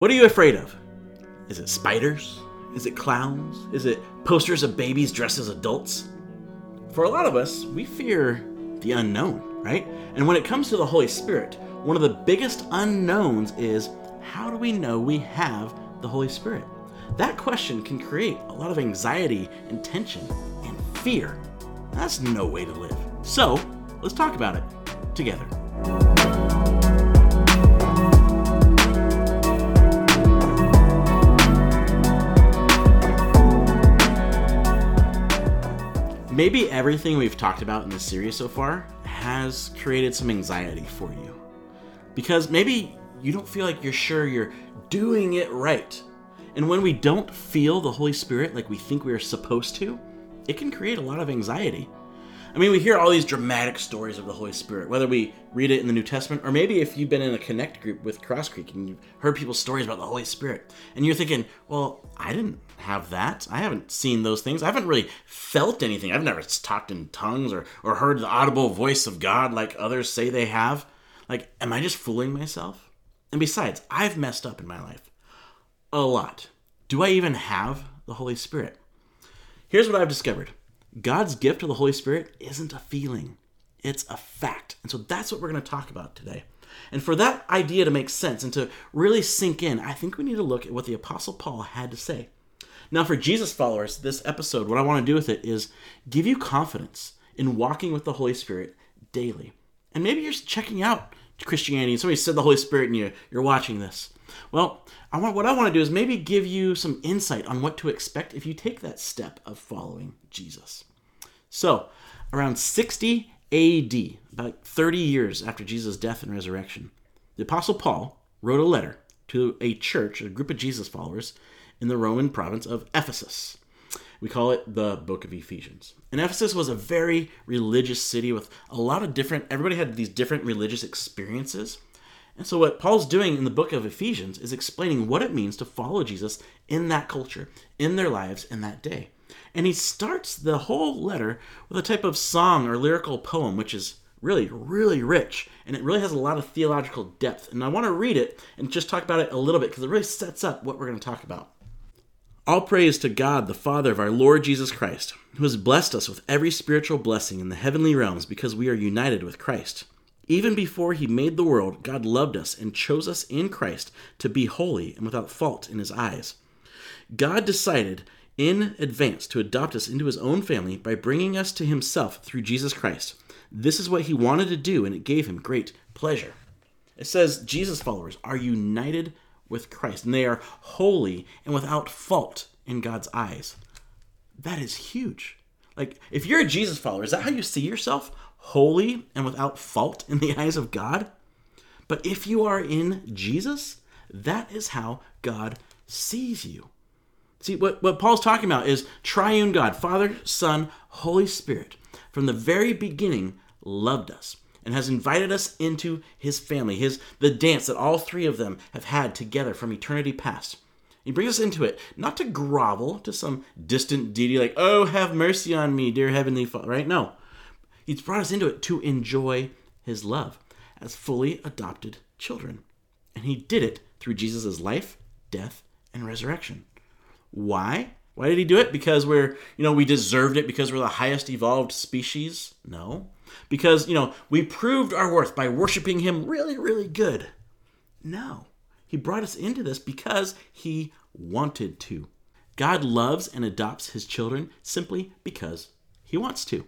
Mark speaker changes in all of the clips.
Speaker 1: What are you afraid of? Is it spiders? Is it clowns? Is it posters of babies dressed as adults? For a lot of us, we fear the unknown, right? And when it comes to the Holy Spirit, one of the biggest unknowns is how do we know we have the Holy Spirit? That question can create a lot of anxiety and tension and fear. That's no way to live. So, let's talk about it together. Maybe everything we've talked about in this series so far has created some anxiety for you. Because maybe you don't feel like you're sure you're doing it right. And when we don't feel the Holy Spirit like we think we are supposed to, it can create a lot of anxiety. I mean, we hear all these dramatic stories of the Holy Spirit, whether we read it in the New Testament or maybe if you've been in a connect group with Crosscreek and you've heard people's stories about the Holy Spirit, and you're thinking, well, I didn't have that. I haven't seen those things. I haven't really felt anything. I've never talked in tongues or, or heard the audible voice of God like others say they have. Like, am I just fooling myself? And besides, I've messed up in my life. A lot. Do I even have the Holy Spirit? Here's what I've discovered God's gift of the Holy Spirit isn't a feeling, it's a fact. And so that's what we're going to talk about today. And for that idea to make sense and to really sink in, I think we need to look at what the Apostle Paul had to say. Now, for Jesus followers, this episode, what I want to do with it is give you confidence in walking with the Holy Spirit daily. And maybe you're checking out Christianity and somebody said the Holy Spirit and you, you're watching this. Well, I want, what I want to do is maybe give you some insight on what to expect if you take that step of following Jesus. So, around 60 AD, about 30 years after Jesus' death and resurrection, the Apostle Paul wrote a letter to a church, a group of Jesus followers, in the Roman province of Ephesus. We call it the Book of Ephesians. And Ephesus was a very religious city with a lot of different, everybody had these different religious experiences. And so, what Paul's doing in the book of Ephesians is explaining what it means to follow Jesus in that culture, in their lives, in that day. And he starts the whole letter with a type of song or lyrical poem, which is really, really rich. And it really has a lot of theological depth. And I want to read it and just talk about it a little bit because it really sets up what we're going to talk about. All praise to God, the Father of our Lord Jesus Christ, who has blessed us with every spiritual blessing in the heavenly realms because we are united with Christ. Even before he made the world, God loved us and chose us in Christ to be holy and without fault in his eyes. God decided in advance to adopt us into his own family by bringing us to himself through Jesus Christ. This is what he wanted to do, and it gave him great pleasure. It says Jesus followers are united with Christ, and they are holy and without fault in God's eyes. That is huge. Like, if you're a Jesus follower, is that how you see yourself? Holy and without fault in the eyes of God? But if you are in Jesus, that is how God sees you. See, what, what Paul's talking about is triune God, Father, Son, Holy Spirit, from the very beginning loved us and has invited us into his family, his the dance that all three of them have had together from eternity past. He brings us into it not to grovel to some distant deity like, "Oh, have mercy on me, dear heavenly Father," right? No. He's brought us into it to enjoy his love as fully adopted children. And he did it through Jesus' life, death, and resurrection. Why? Why did he do it? Because we're, you know, we deserved it because we're the highest evolved species? No because, you know, we proved our worth by worshiping him really, really good. No. He brought us into this because he wanted to. God loves and adopts his children simply because he wants to.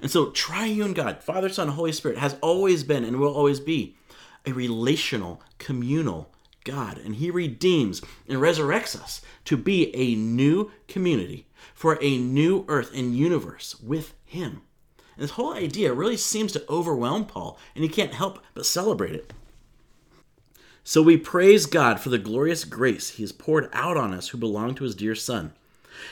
Speaker 1: And so, triune God, Father, Son, Holy Spirit, has always been and will always be a relational, communal God. And he redeems and resurrects us to be a new community for a new earth and universe with him. And this whole idea really seems to overwhelm Paul, and he can't help but celebrate it. So we praise God for the glorious grace he has poured out on us who belong to his dear Son.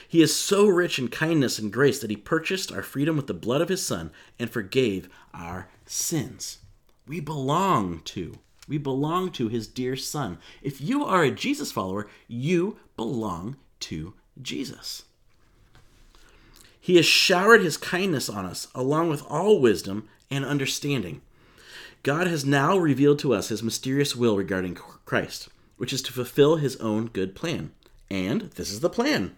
Speaker 1: He is so rich in kindness and grace that he purchased our freedom with the blood of his Son and forgave our sins. We belong to. We belong to his dear Son. If you are a Jesus follower, you belong to Jesus. He has showered his kindness on us, along with all wisdom and understanding. God has now revealed to us his mysterious will regarding Christ. which is to fulfill his own good plan. And this is the plan.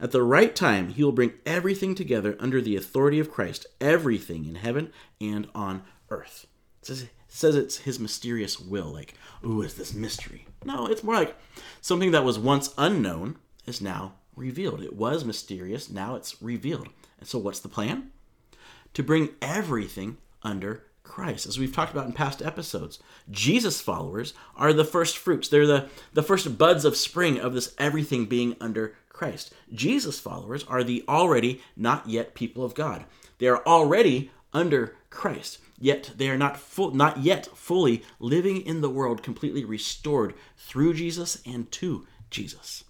Speaker 1: At the right time, he will bring everything together under the authority of Christ, everything in heaven and on earth. It says, it says it's his mysterious will, like, ooh, is this mystery? No, it's more like something that was once unknown is now revealed. It was mysterious, now it's revealed. And so, what's the plan? To bring everything under Christ. As we've talked about in past episodes, Jesus followers are the first fruits. They're the, the first buds of spring of this everything being under Christ. Jesus followers are the already not yet people of God. They are already under Christ, yet they are not full, not yet fully living in the world completely restored through Jesus and to Jesus.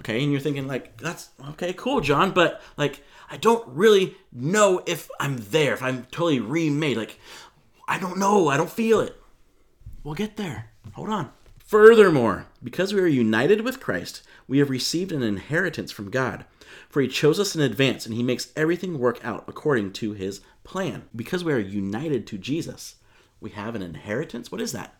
Speaker 1: Okay, and you're thinking like that's okay, cool, John, but like I don't really know if I'm there, if I'm totally remade. Like, I don't know. I don't feel it. We'll get there. Hold on. Furthermore, because we are united with Christ, we have received an inheritance from God. For he chose us in advance, and he makes everything work out according to his plan. Because we are united to Jesus, we have an inheritance. What is that?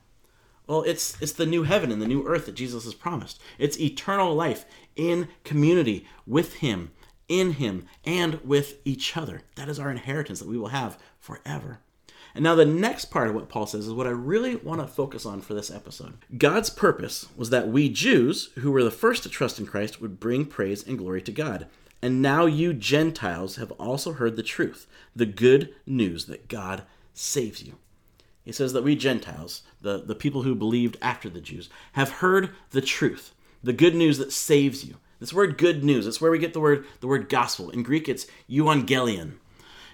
Speaker 1: Well, it's it's the new heaven and the new earth that Jesus has promised. It's eternal life in community with him in him and with each other. That is our inheritance that we will have forever. And now, the next part of what Paul says is what I really want to focus on for this episode. God's purpose was that we Jews, who were the first to trust in Christ, would bring praise and glory to God. And now you Gentiles have also heard the truth, the good news that God saves you. He says that we Gentiles, the, the people who believed after the Jews, have heard the truth, the good news that saves you. This word good news, it's where we get the word the word gospel. In Greek it's euangelion.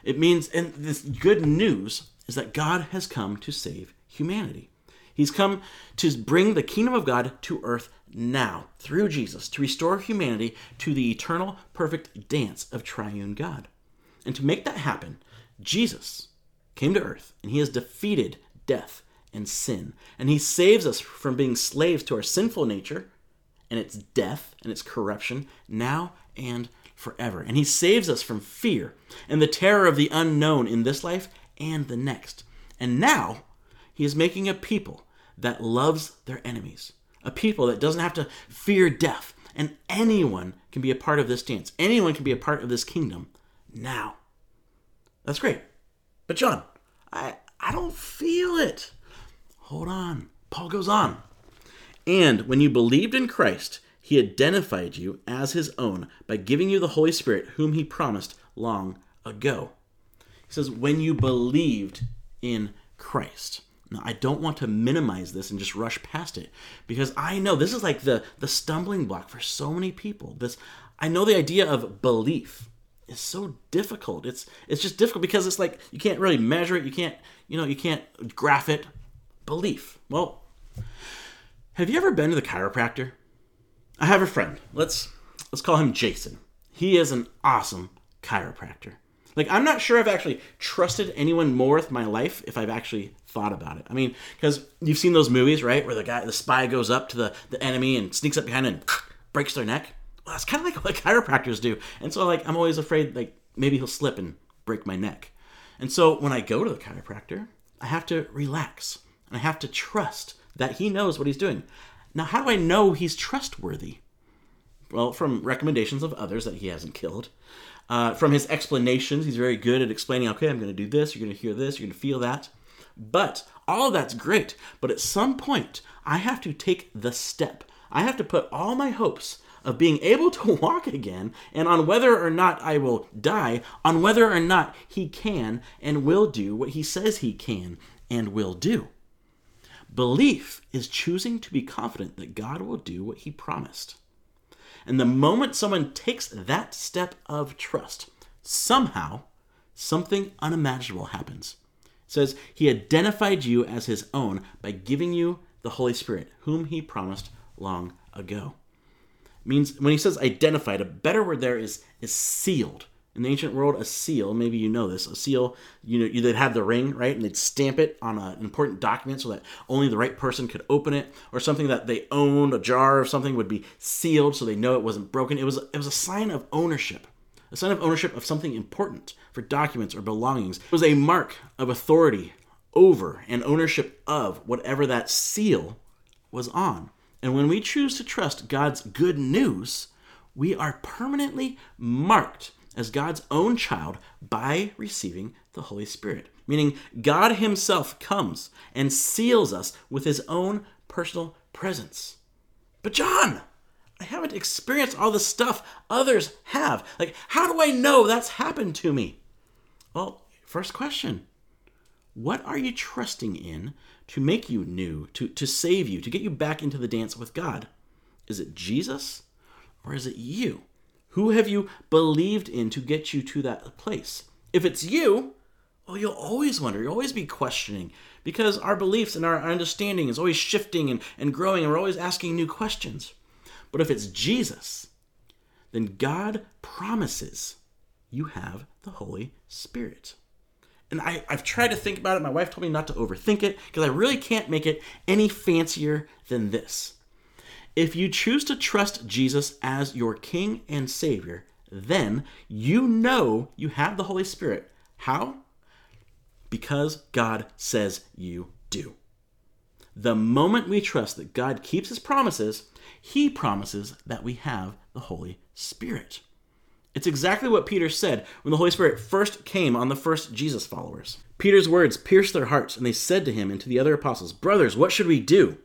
Speaker 1: It means and this good news is that God has come to save humanity. He's come to bring the kingdom of God to earth now through Jesus to restore humanity to the eternal perfect dance of triune God. And to make that happen, Jesus came to earth and he has defeated death and sin. And he saves us from being slaves to our sinful nature and its death and its corruption now and forever. And he saves us from fear and the terror of the unknown in this life and the next. And now he is making a people that loves their enemies, a people that doesn't have to fear death. And anyone can be a part of this dance. Anyone can be a part of this kingdom now. That's great. But John, I I don't feel it. Hold on. Paul goes on. And when you believed in Christ, he identified you as his own by giving you the Holy Spirit, whom he promised long ago. He says, when you believed in Christ. Now, I don't want to minimize this and just rush past it because I know this is like the, the stumbling block for so many people. This I know the idea of belief is so difficult. It's it's just difficult because it's like you can't really measure it. You can't you know you can't graph it. Belief. Well, have you ever been to the chiropractor? I have a friend. Let's let's call him Jason. He is an awesome chiropractor. Like I'm not sure I've actually trusted anyone more with my life if I've actually thought about it. I mean, because you've seen those movies, right, where the guy, the spy, goes up to the the enemy and sneaks up behind and breaks their neck. Well, that's kind of like what chiropractors do. And so, like, I'm always afraid, like, maybe he'll slip and break my neck. And so, when I go to the chiropractor, I have to relax and I have to trust that he knows what he's doing. Now, how do I know he's trustworthy? Well, from recommendations of others that he hasn't killed. Uh, from his explanations, he's very good at explaining, okay, I'm going to do this, you're going to hear this, you're going to feel that. But all of that's great. But at some point, I have to take the step. I have to put all my hopes of being able to walk again and on whether or not I will die, on whether or not he can and will do what he says he can and will do. Belief is choosing to be confident that God will do what he promised. And the moment someone takes that step of trust, somehow something unimaginable happens. It says, He identified you as His own by giving you the Holy Spirit, whom He promised long ago. It means when He says identified, a better word there is, is sealed in the ancient world, a seal, maybe you know this, a seal, you know, they'd have the ring, right? And they'd stamp it on an important document so that only the right person could open it, or something that they owned, a jar of something would be sealed so they know it wasn't broken. It was, it was a sign of ownership, a sign of ownership of something important for documents or belongings. It was a mark of authority over and ownership of whatever that seal was on. And when we choose to trust God's good news, we are permanently marked as God's own child by receiving the Holy Spirit. Meaning, God Himself comes and seals us with His own personal presence. But, John, I haven't experienced all the stuff others have. Like, how do I know that's happened to me? Well, first question What are you trusting in to make you new, to, to save you, to get you back into the dance with God? Is it Jesus or is it you? Who have you believed in to get you to that place? If it's you, well, you'll always wonder, you'll always be questioning because our beliefs and our understanding is always shifting and, and growing, and we're always asking new questions. But if it's Jesus, then God promises you have the Holy Spirit. And I, I've tried to think about it. My wife told me not to overthink it because I really can't make it any fancier than this. If you choose to trust Jesus as your King and Savior, then you know you have the Holy Spirit. How? Because God says you do. The moment we trust that God keeps his promises, he promises that we have the Holy Spirit. It's exactly what Peter said when the Holy Spirit first came on the first Jesus followers. Peter's words pierced their hearts, and they said to him and to the other apostles, Brothers, what should we do?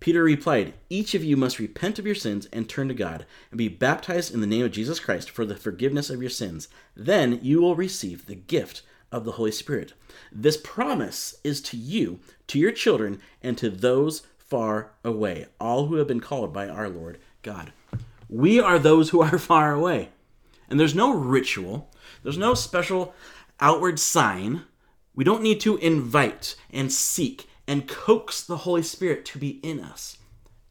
Speaker 1: Peter replied, Each of you must repent of your sins and turn to God, and be baptized in the name of Jesus Christ for the forgiveness of your sins. Then you will receive the gift of the Holy Spirit. This promise is to you, to your children, and to those far away, all who have been called by our Lord God. We are those who are far away. And there's no ritual, there's no special outward sign. We don't need to invite and seek and coax the Holy Spirit to be in us.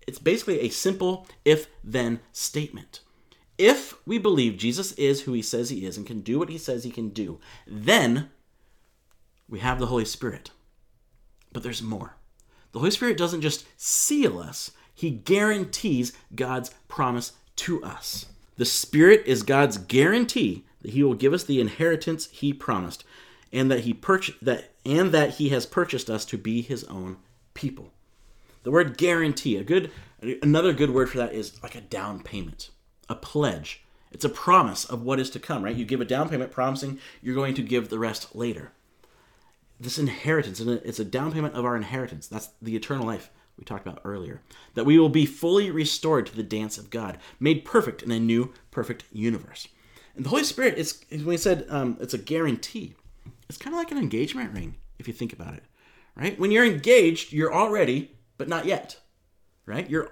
Speaker 1: It's basically a simple if then statement. If we believe Jesus is who he says he is and can do what he says he can do, then we have the Holy Spirit. But there's more. The Holy Spirit doesn't just seal us, he guarantees God's promise to us. The Spirit is God's guarantee that he will give us the inheritance he promised and that he purch- that and that he has purchased us to be his own people. The word guarantee, a good another good word for that is like a down payment, a pledge. It's a promise of what is to come, right? You give a down payment promising you're going to give the rest later. This inheritance, and it's a down payment of our inheritance. That's the eternal life we talked about earlier. That we will be fully restored to the dance of God, made perfect in a new, perfect universe. And the Holy Spirit is, when we said um, it's a guarantee, it's kind of like an engagement ring, if you think about it, right? When you're engaged, you're already, but not yet, right? You're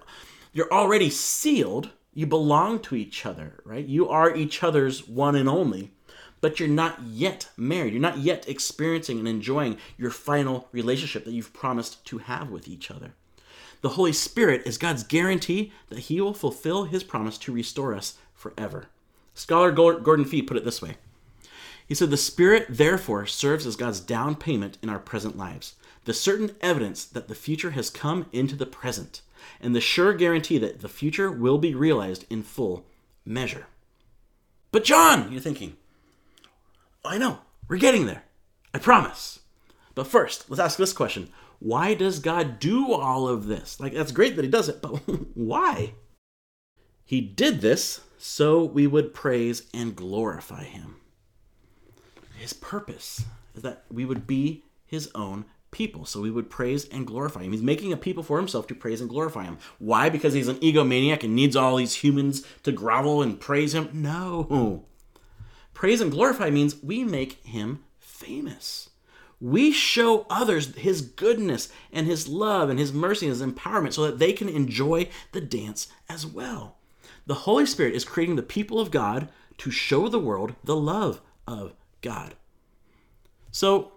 Speaker 1: you're already sealed. You belong to each other, right? You are each other's one and only, but you're not yet married. You're not yet experiencing and enjoying your final relationship that you've promised to have with each other. The Holy Spirit is God's guarantee that He will fulfill His promise to restore us forever. Scholar Gordon Fee put it this way he said, The Spirit, therefore, serves as God's down payment in our present lives, the certain evidence that the future has come into the present, and the sure guarantee that the future will be realized in full measure. But, John, you're thinking, oh, I know, we're getting there. I promise. But first, let's ask this question Why does God do all of this? Like, that's great that He does it, but why? He did this so we would praise and glorify Him his purpose is that we would be his own people. So we would praise and glorify him. He's making a people for himself to praise and glorify him. Why? Because he's an egomaniac and needs all these humans to grovel and praise him? No. Praise and glorify means we make him famous. We show others his goodness and his love and his mercy and his empowerment so that they can enjoy the dance as well. The Holy Spirit is creating the people of God to show the world the love of God. So,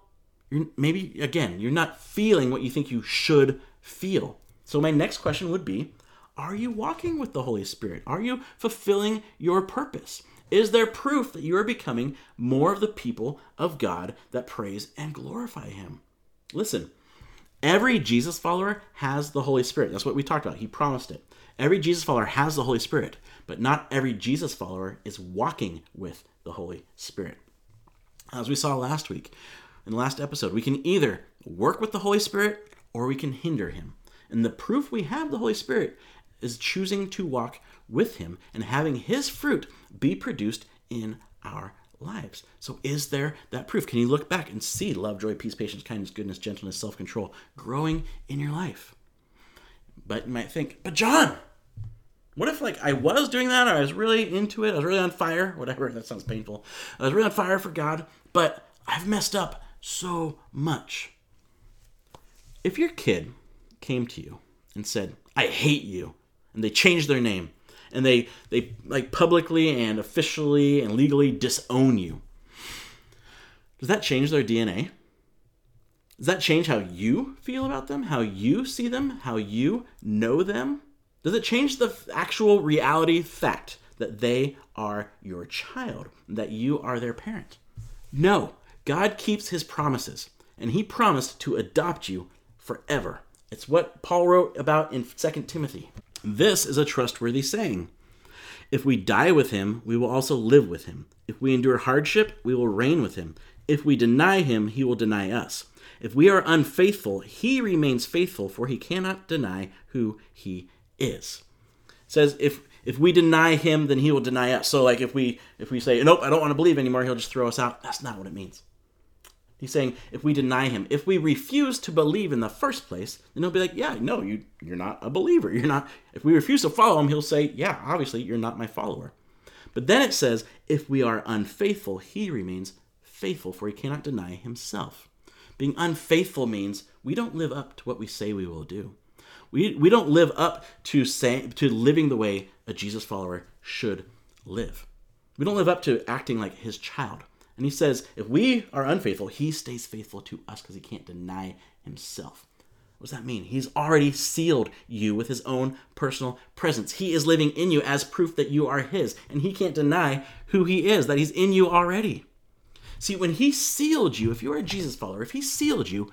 Speaker 1: maybe, again, you're not feeling what you think you should feel. So, my next question would be Are you walking with the Holy Spirit? Are you fulfilling your purpose? Is there proof that you are becoming more of the people of God that praise and glorify Him? Listen, every Jesus follower has the Holy Spirit. That's what we talked about. He promised it. Every Jesus follower has the Holy Spirit, but not every Jesus follower is walking with the Holy Spirit. As we saw last week, in the last episode, we can either work with the Holy Spirit or we can hinder him. And the proof we have the Holy Spirit is choosing to walk with Him and having His fruit be produced in our lives. So, is there that proof? Can you look back and see love, joy, peace, patience, kindness, goodness, gentleness, self control growing in your life? But you might think, but John, what if like I was doing that or I was really into it, I was really on fire, whatever, that sounds painful. I was really on fire for God, but I've messed up so much. If your kid came to you and said, I hate you, and they changed their name, and they they like publicly and officially and legally disown you, does that change their DNA? Does that change how you feel about them, how you see them, how you know them? Does it change the actual reality fact that they are your child, that you are their parent? No. God keeps his promises, and he promised to adopt you forever. It's what Paul wrote about in 2 Timothy. This is a trustworthy saying. If we die with him, we will also live with him. If we endure hardship, we will reign with him. If we deny him, he will deny us. If we are unfaithful, he remains faithful, for he cannot deny who he is. It says if if we deny him, then he will deny us. So like if we if we say, Nope, I don't want to believe anymore, he'll just throw us out. That's not what it means. He's saying if we deny him, if we refuse to believe in the first place, then he'll be like, Yeah, no, you you're not a believer. You're not if we refuse to follow him, he'll say, Yeah, obviously you're not my follower. But then it says, if we are unfaithful, he remains faithful, for he cannot deny himself. Being unfaithful means we don't live up to what we say we will do. We, we don't live up to say, to living the way a Jesus follower should live. We don't live up to acting like his child. And he says, if we are unfaithful, he stays faithful to us because he can't deny himself. What does that mean? He's already sealed you with his own personal presence. He is living in you as proof that you are his, and he can't deny who he is, that he's in you already. See, when he sealed you, if you're a Jesus follower, if he sealed you,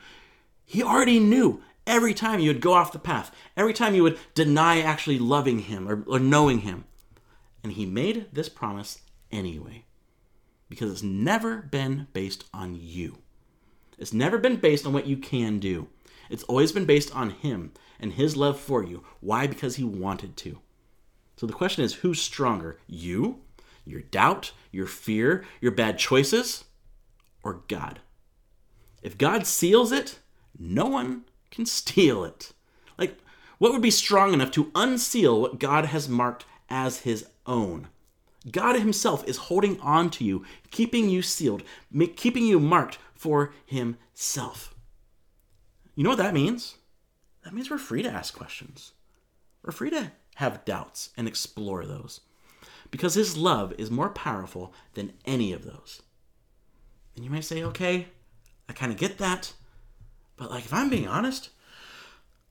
Speaker 1: he already knew every time you would go off the path, every time you would deny actually loving him or, or knowing him. And he made this promise anyway, because it's never been based on you. It's never been based on what you can do. It's always been based on him and his love for you. Why? Because he wanted to. So the question is who's stronger? You, your doubt, your fear, your bad choices, or God? If God seals it, no one can steal it. Like, what would be strong enough to unseal what God has marked as his own? God himself is holding on to you, keeping you sealed, keeping you marked for himself. You know what that means? That means we're free to ask questions. We're free to have doubts and explore those. Because his love is more powerful than any of those. And you might say, okay, I kind of get that. But like, if I'm being honest,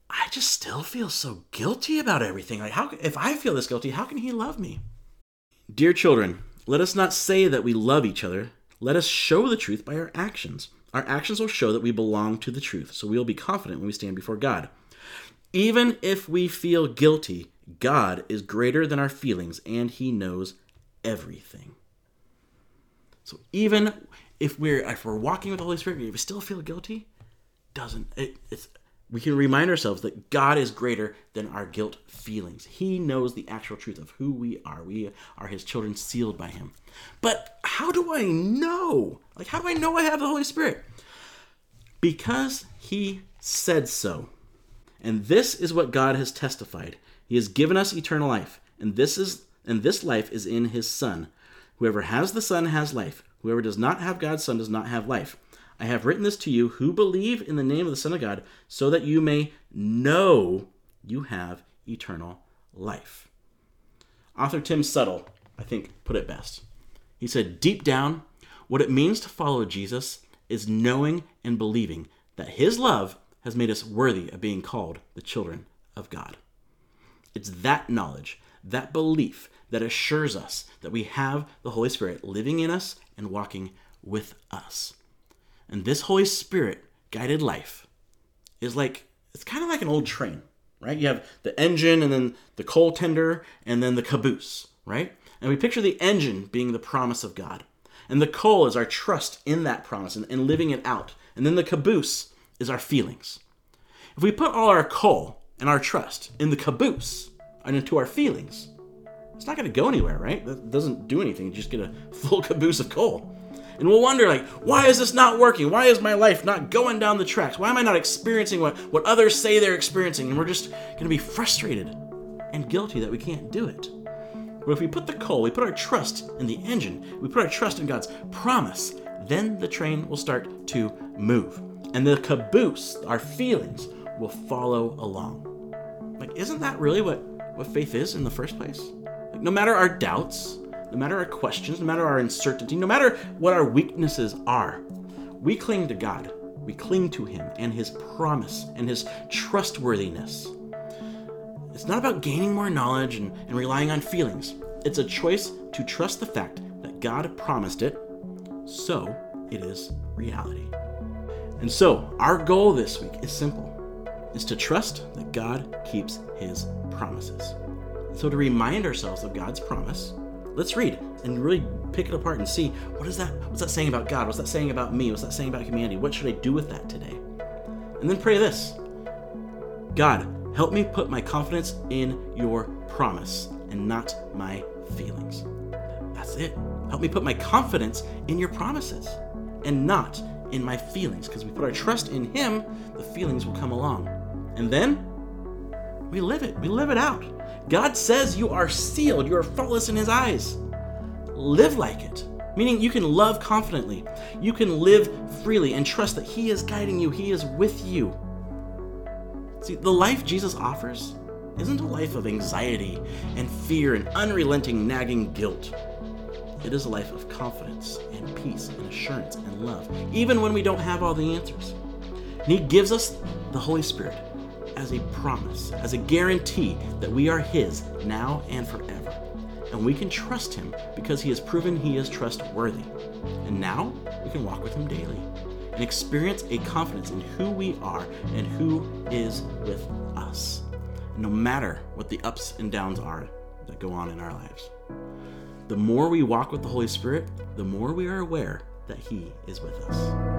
Speaker 1: I just still feel so guilty about everything. Like, how if I feel this guilty, how can he love me? Dear children, let us not say that we love each other. Let us show the truth by our actions. Our actions will show that we belong to the truth, so we will be confident when we stand before God. Even if we feel guilty, God is greater than our feelings and he knows everything. So even if we're if we're walking with the Holy Spirit, if we still feel guilty, doesn't it, it's we can remind ourselves that God is greater than our guilt feelings. He knows the actual truth of who we are. We are his children sealed by him. But how do I know? Like how do I know I have the Holy Spirit? Because he said so. And this is what God has testified. He has given us eternal life, and this is and this life is in his son. Whoever has the son has life. Whoever does not have God's son does not have life. I have written this to you who believe in the name of the Son of God, so that you may know you have eternal life. Author Tim Settle, I think, put it best. He said, Deep down, what it means to follow Jesus is knowing and believing that his love has made us worthy of being called the children of God. It's that knowledge, that belief, that assures us that we have the Holy Spirit living in us and walking with us. And this Holy Spirit guided life is like, it's kind of like an old train, right? You have the engine and then the coal tender and then the caboose, right? And we picture the engine being the promise of God. And the coal is our trust in that promise and, and living it out. And then the caboose is our feelings. If we put all our coal and our trust in the caboose and into our feelings, it's not going to go anywhere, right? That doesn't do anything. You just get a full caboose of coal. And we'll wonder, like, why is this not working? Why is my life not going down the tracks? Why am I not experiencing what, what others say they're experiencing? And we're just going to be frustrated and guilty that we can't do it. But if we put the coal, we put our trust in the engine, we put our trust in God's promise, then the train will start to move. And the caboose, our feelings, will follow along. Like, isn't that really what, what faith is in the first place? Like, no matter our doubts, no matter our questions, no matter our uncertainty, no matter what our weaknesses are, we cling to God. We cling to Him and His promise and His trustworthiness. It's not about gaining more knowledge and, and relying on feelings. It's a choice to trust the fact that God promised it, so it is reality. And so, our goal this week is simple is to trust that God keeps his promises. So to remind ourselves of God's promise, let's read and really pick it apart and see what is that what's that saying about God? What's that saying about me? What's that saying about humanity? What should I do with that today? And then pray this. God, help me put my confidence in your promise and not my feelings. That's it. Help me put my confidence in your promises and not in my feelings because we put our trust in him, the feelings will come along. And then we live it. We live it out. God says you are sealed, you are faultless in His eyes. Live like it. Meaning you can love confidently. You can live freely and trust that He is guiding you, He is with you. See, the life Jesus offers isn't a life of anxiety and fear and unrelenting nagging guilt. It is a life of confidence and peace and assurance and love, even when we don't have all the answers. And He gives us the Holy Spirit as a promise, as a guarantee that we are His now and forever. And we can trust Him because He has proven He is trustworthy. And now we can walk with Him daily and experience a confidence in who we are and who is with us, no matter what the ups and downs are that go on in our lives. The more we walk with the Holy Spirit, the more we are aware that He is with us.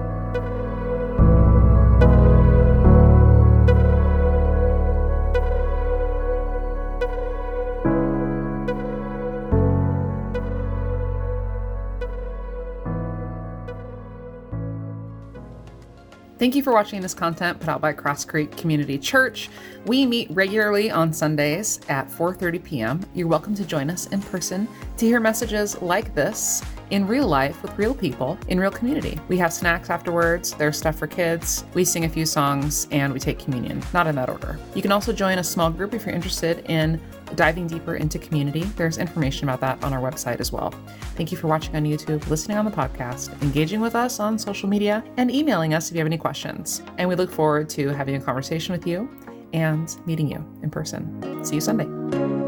Speaker 2: Thank you for watching this content put out by Crosscreek Community Church. We meet regularly on Sundays at 4:30 p.m. You're welcome to join us in person to hear messages like this in real life with real people in real community. We have snacks afterwards, there's stuff for kids, we sing a few songs, and we take communion, not in that order. You can also join a small group if you're interested in diving deeper into community. There's information about that on our website as well. Thank you for watching on YouTube, listening on the podcast, engaging with us on social media, and emailing us if you have any questions. And we look forward to having a conversation with you and meeting you in person. See you Sunday.